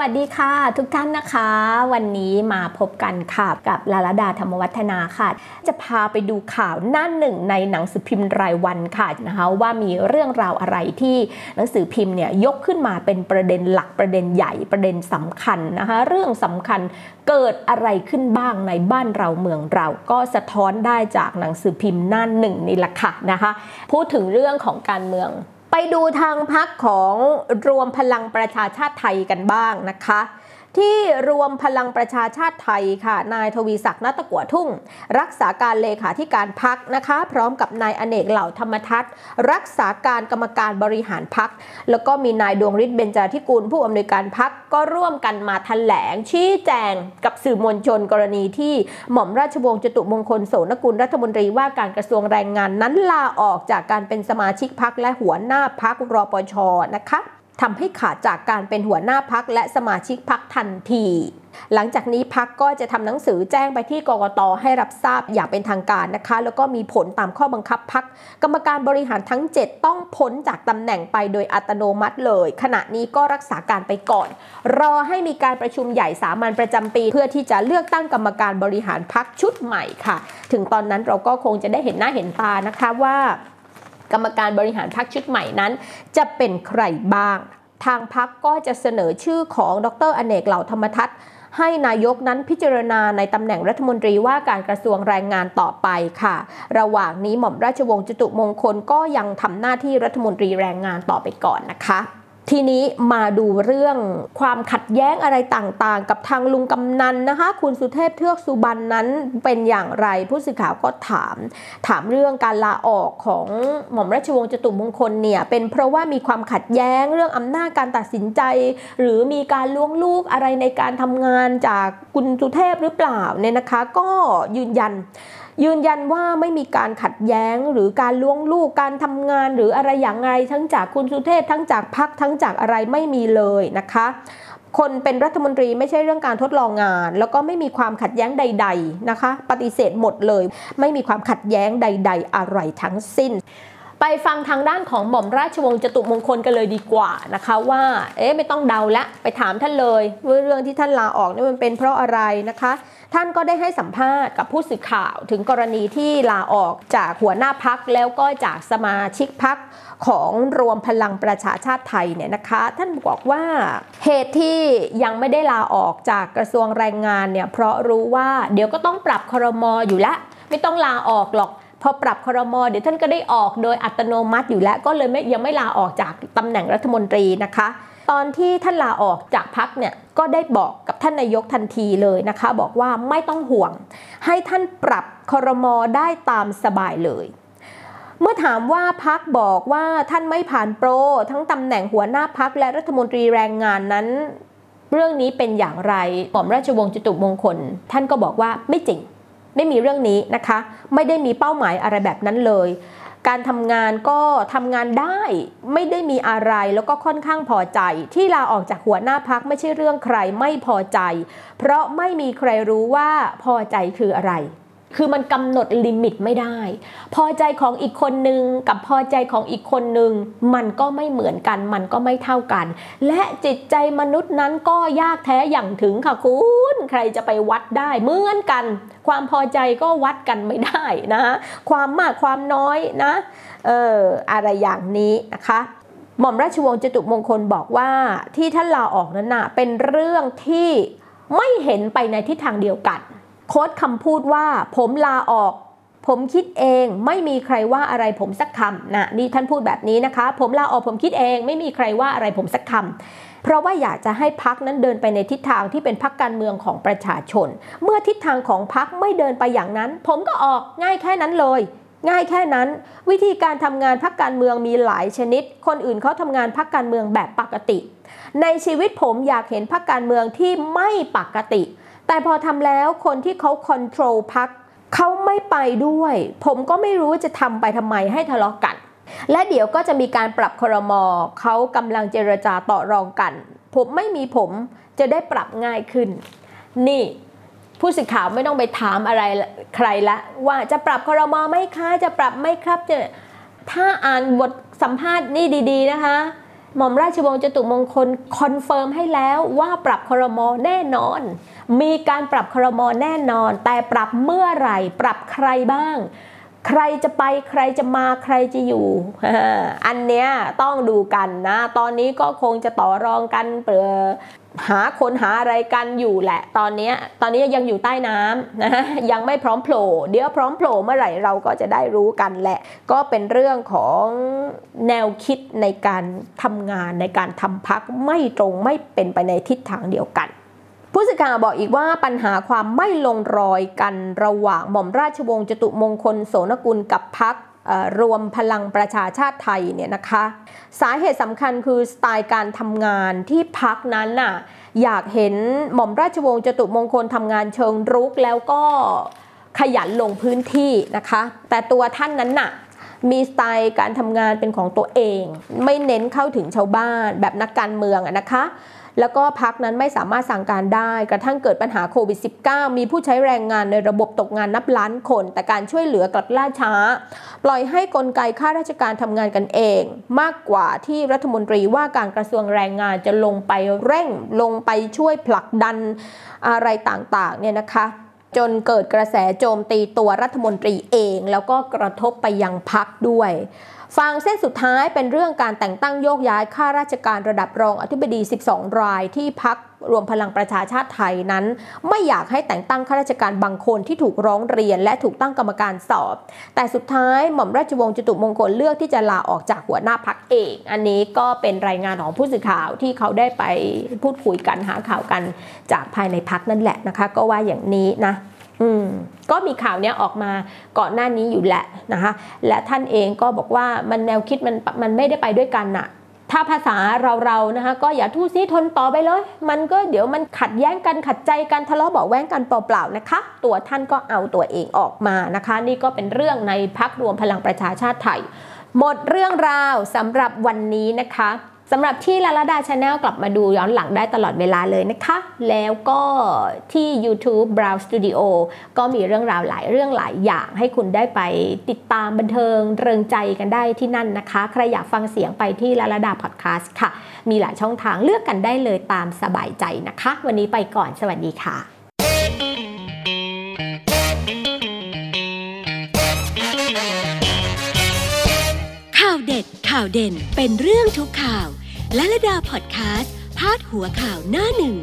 วัสดีค่ะทุกท่านนะคะ วันนี้มาพบกันค่ะกับลาลดาธรรมวัฒนาค่ะ จะพาไปดูข่าวหน้าหนึ่งในหนังสือพิมพ์รายวันค่ะนะคะว่ามีเรื่องราวอะไรที่หนังสือพิมพ์เนี่ยยกขึ้นมาเป็นประเด็นหลักประเด็นใหญ่ประเด็นสำคัญนะคะเรื่องสำคัญเกิดอะไรขึ้นบ้างในบ้านเราเมืองเราก็สะท้อนได้จากหนังสือพิมพ์หน้าหนึ่งนี่แหละค่ะนะคะพูดถึงเรื่องของการเมือง ไปดูทางพักของรวมพลังประชาชาติไทยกันบ้างนะคะ ที่รวมพลังประชาชาติไทยค่ะ นายทวีศักดิ์นัตกัวทุ่ง รักษาการเลขาธิการพักนะคะ พร้อมกับนายอเนกเหล่าธรรมทัศน์รักษาการกรรมการบริหารพัก แล้วก็มีนายดวงฤทธิ์เบญจาธิกุลผู้อำนวยการพักก็ร่วมกันมาแถลงชี้แจงกับสื่อมวลชนกรณีที่หม่อมราชวงศ์จตุมงคลโสนกุลรัฐมนตรีว่าการกระทรวงแรงงานนั้นลาออกจากการเป็นสมาชิกพักและหัวหน้าพักรอปชนะคะ ทำให้ขาดจากการเป็นหัวหน้าพักและสมาชิกพักทันที หลังจากนี้พักก็จะทำหนังสือแจ้งไปที่กกตให้รับทราบอย่างเป็นทางการนะคะ แล้วก็มีผลตามข้อบังคับพักกรรมการบริหารทั้ง 7 ต้องพ้นจากตำแหน่งไปโดยอัตโนมัติเลย ขณะนี้ก็รักษาการไปก่อน รอให้มีการประชุมใหญ่สามัญประจำปี เพื่อที่จะเลือกตั้งกรรมการบริหารพักชุดใหม่ค่ะ ถึงตอนนั้นเราก็คงจะได้เห็นหน้าเห็นตานะคะว่า กรรมการบริหารพักชุดใหม่นั้น จะเป็นใครบ้าง ทางพักก็จะเสนอชื่อของดรอเนกเหล่าธรรมทัศน์ให้นายกนั้นพิจารณาในตำแหน่งรัฐมนตรีว่าการกระทรวงแรงงานต่อไปค่ะ ระหว่างนี้หม่อมราชวงศ์จตุมงคลก็ยังทำหน้าที่รัฐมนตรีแรงงานต่อไปก่อนนะคะ ทีนี้มาดูเรื่องความขัดแย้งอะไรต่างๆ กับทางลุงกำนันนะคะ คุณสุเทพเทือกสุบรรณนั้นเป็นอย่างไรผู้สื่อข่าวก็ถาม ถามเรื่องการลาออกของหม่อมราชวงศ์จตุมงคลเนี่ยเป็นเพราะว่ามีความขัดแย้งเรื่องอำนาจการตัดสินใจ หรือมีการล่วงลูกอะไรในการทำงานจากคุณสุเทพหรือเปล่าเนี่ยนะคะ ก็ยืนยันยืนยันว่าไม่มีการขัดแย้งหรือการล้วงลูกการทำงานหรืออะไรอย่างไรทั้งจากคุณสุเทพทั้งจากพักทั้งจากอะไรไม่มีเลยนะคะคนเป็นรัฐมนตรีไม่ใช่เรื่องการทดลองงาน แล้วก็ไม่มีความขัดแย้งใด ๆนะคะ ปฏิเสธหมดเลย ไม่มีความขัดแย้งใด ๆ อะไรทั้งสิ้น ไปฟังทางด้านของหม่อมราชวงศ์จตุมงคลกันเลยดีกว่านะคะว่าเอ๊ะไม่ต้องเดาละไปถามท่านเลยว่าเรื่องที่ท่านลาออกนี่มันเป็นเพราะอะไรนะคะ ท่านก็ได้ให้สัมภาษณ์กับผู้สื่อข่าวถึงกรณีที่ลาออกจากหัวหน้าพักแล้วก็จากสมาชิกพักของรวมพลังประชาชาติไทยเนี่ยนะคะ ท่านบอกว่าเหตุที่ยังไม่ได้ลาออกจากกระทรวงแรงงานเนี่ยเพราะรู้ว่าเดี๋ยวก็ต้องปรับครมออยู่แล้วไม่ต้องลาออกหรอก พอปรับครมอเดี๋ยวท่านก็ได้ออกโดยอัตโนมัติอยู่แล้วก็เลยไม่ยังไม่ลาออกจากตำแหน่งรัฐมนตรีนะคะ ตอนที่ท่านลาออกจากพักเนี่ยก็ได้บอกกับท่านนายกทันทีเลยนะคะ บอกว่าไม่ต้องห่วง ให้ท่านปรับครมอได้ตามสบายเลยเมื่อถามว่าพักบอกว่าท่านไม่ผ่านโปร ทั้งตำแหน่งหัวหน้าพักและรัฐมนตรีแรงงานนั้น เรื่องนี้เป็นอย่างไรหม่อมราชวงศ์จตุมงคล ท่านก็บอกว่าไม่จริง ไม่มีเรื่องนี้นะคะ ไม่ได้มีเป้าหมายอะไรแบบนั้นเลย การทำงานก็ทำงานได้ ไม่ได้มีอะไรแล้วก็ค่อนข้างพอใจ ที่ลาออกจากหัวหน้าพักไม่ใช่เรื่องใครไม่พอใจ เพราะไม่มีใครรู้ว่าพอใจคืออะไร คือมันกำหนดลิมิตไม่ได้ พอใจของอีกคนนึงกับพอใจของอีกคนนึงมันก็ไม่เหมือนกัน มันก็ไม่เท่ากัน และจิตใจมนุษย์นั้นก็ยากแท้อย่างถึงค่ะคุณใครจะไปวัดได้เหมือนกัน ความพอใจก็วัดกันไม่ได้นะความมากความน้อยนะเอออะไรอย่างนี้นะคะหม่อมราชวงศ์จตุมงคลบอกว่าที่ท่านลาออกนั้นนะเป็นเรื่องที่ไม่เห็นไปในทิศทางเดียวกัน โค้ดคำพูดว่าผมลาออก ผมคิดเองไม่มีใครว่าอะไรผมสักคำนะนี่ท่านพูดแบบนี้นะคะ ผมลาออกผมคิดเอง ไม่มีใครว่าอะไรผมสักคำเพราะว่าอยากจะให้พักนั้นเดินไปในทิศทางที่เป็นพักการเมืองของประชาชน เมื่อทิศทางของพักไม่เดินไปอย่างนั้น ผมก็ออกง่ายแค่นั้นเลย ง่ายแค่นั้น วิธีการทำงานพักการเมืองมีหลายชนิด คนอื่นเขาทำงานพักการเมืองแบบปกติ ในชีวิตผมอยากเห็นพักการเมืองที่ไม่ปกติ แต่พอทำแล้วคนที่เขาคอนโทรลพักเขาไม่ไปด้วย ผมก็ไม่รู้จะทำไปทำไมให้ทะเลาะกัน และเดี๋ยวก็จะมีการปรับครมอเขากำลังเจรจาต่อรองกัน ผมไม่มีผมจะได้ปรับง่ายขึ้น นี่ผู้สื่อข่าวไม่ต้องไปถามอะไรใครละ ว่าจะปรับคอรมอไหมคะจะปรับไหมครับจะถ้าอ่านบทสัมภาษณ์นี่ดี ๆ นะคะ หม่อมราชวงศ์จตุมงคลคอนเฟิร์มให้แล้วว่าปรับคอรมอแน่นอน มีการปรับคอรมอแน่นอน แต่ปรับเมื่อไหร่ ปรับใครบ้าง ใครจะไปใครจะมาใครจะอยู่ อันเนี้ยต้องดูกันนะ ตอนนี้ก็คงจะต่อรองกันเปลือ หาคนหาอะไรกันอยู่แหละ ตอนนี้ตอนนี้ยังอยู่ใต้น้ำนะยังไม่พร้อมโผล่เดี๋ยวพร้อมโผล่เมื่อไหร่เราก็จะได้รู้กันแหละ ก็เป็นเรื่องของแนวคิดในการทำงานในการทำพักไม่ตรงไม่เป็นไปในทิศทางเดียวกันผู้สื่อข่าวบอกอีกว่าปัญหาความไม่ลงรอยกันระหว่างหม่อมราชวงศ์จตุมงคลโสนกุลกับพัก รวมพลังประชาชาติไทยเนี่ยนะคะ สาเหตุสำคัญคือสไตล์การทำงานที่พักนั้นน่ะอยากเห็นหม่อมราชวงศ์จตุมงคลทำงานเชิงรุกแล้วก็ขยันลงพื้นที่นะคะ แต่ตัวท่านนั้นน่ะมีสไตล์การทำงานเป็นของตัวเอง ไม่เน้นเข้าถึงชาวบ้านแบบนักการเมืองนะคะ แล้วก็พักนั้นไม่สามารถสั่งการได้ กระทั่งเกิดปัญหาโควิด -19 มีผู้ใช้แรงงานในระบบตกงานนับล้านคน แต่การช่วยเหลือกลับล่าช้า ปล่อยให้กลไกข้าราชการทำงานกันเอง มากกว่าที่รัฐมนตรีว่าการกระทรวงแรงงานจะลงไปเร่งลงไปช่วยผลักดันอะไรต่างๆเนี่ยนะคะ จนเกิดกระแสโจมตีตัวรัฐมนตรีเอง แล้วก็กระทบไปยังพักด้วยฟังเส้นสุดท้ายเป็นเรื่องการแต่งตั้งโยกย้ายข้าราชการระดับรองอธิบดี 12 รายที่พัก รวมพลังประชาชาติไทยนั้น ไม่อยากให้แต่งตั้งข้าราชการบางคนที่ถูกร้องเรียน และถูกตั้งกรรมการสอบ แต่สุดท้ายหม่อมราชวงศ์จตุมงคลเลือกที่จะลาออกจากหัวหน้าพักเอง อันนี้ก็เป็นรายงานของผู้สื่อข่าวที่เขาได้ไปพูดคุยกันหาข่าวกันจากภายในพักนั่นแหละนะคะ ก็ว่าอย่างนี้นะอืมก็มีข่าวนี้ออกมาก่อนหน้านี้อยู่แหละนะคะและท่านเองก็บอกว่ามันแนวคิดมันมันไม่ได้ไปด้วยกันนะ ถ้าภาษาเราๆนะคะก็อย่าทู่ซีทนต่อไปเลย มันก็เดี๋ยวมันขัดแย้งกันขัดใจกันทะเลาะเบาแว้งกันเปล่าๆนะคะ ตัวท่านก็เอาตัวเองออกมานะคะ นี่ก็เป็นเรื่องในพรรครวมพลังประชาชาติไทย หมดเรื่องราวสำหรับวันนี้นะคะ สำหรับที่ลาลาดา Channel กลับมาดูย้อนหลังได้ตลอดเวลาเลยนะคะ แล้วก็ที่ YouTube Brow Studio ก็มีเรื่องราวหลายเรื่องหลายอย่างให้คุณได้ไปติดตามบันเทิงเริงใจกันได้ที่นั่นนะคะ ใครอยากฟังเสียงไปที่ลาลาดาพอดแคสต์ค่ะ มีหลายช่องทางเลือกกันได้เลยตามสบายใจนะคะ วันนี้ไปก่อนสวัสดีค่ะข่าวเด็ดข่าวเด่นเป็นเรื่องทุกข่าว และระดาพอดแคสต์พาดหัวข่าวหน้าหนึ่ง